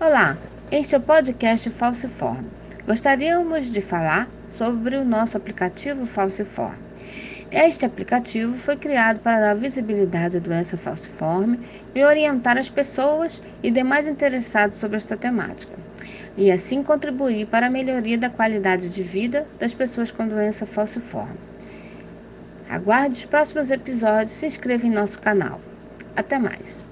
Olá, este é o podcast Falciforme. Gostaríamos de falar sobre o nosso aplicativo Falciforme. Este aplicativo foi criado para dar visibilidade à doença falciforme e orientar as pessoas e demais interessados sobre esta temática, e assim contribuir para a melhoria da qualidade de vida das pessoas com doença falciforme. Aguarde os próximos episódios e se inscreva em nosso canal. Até mais!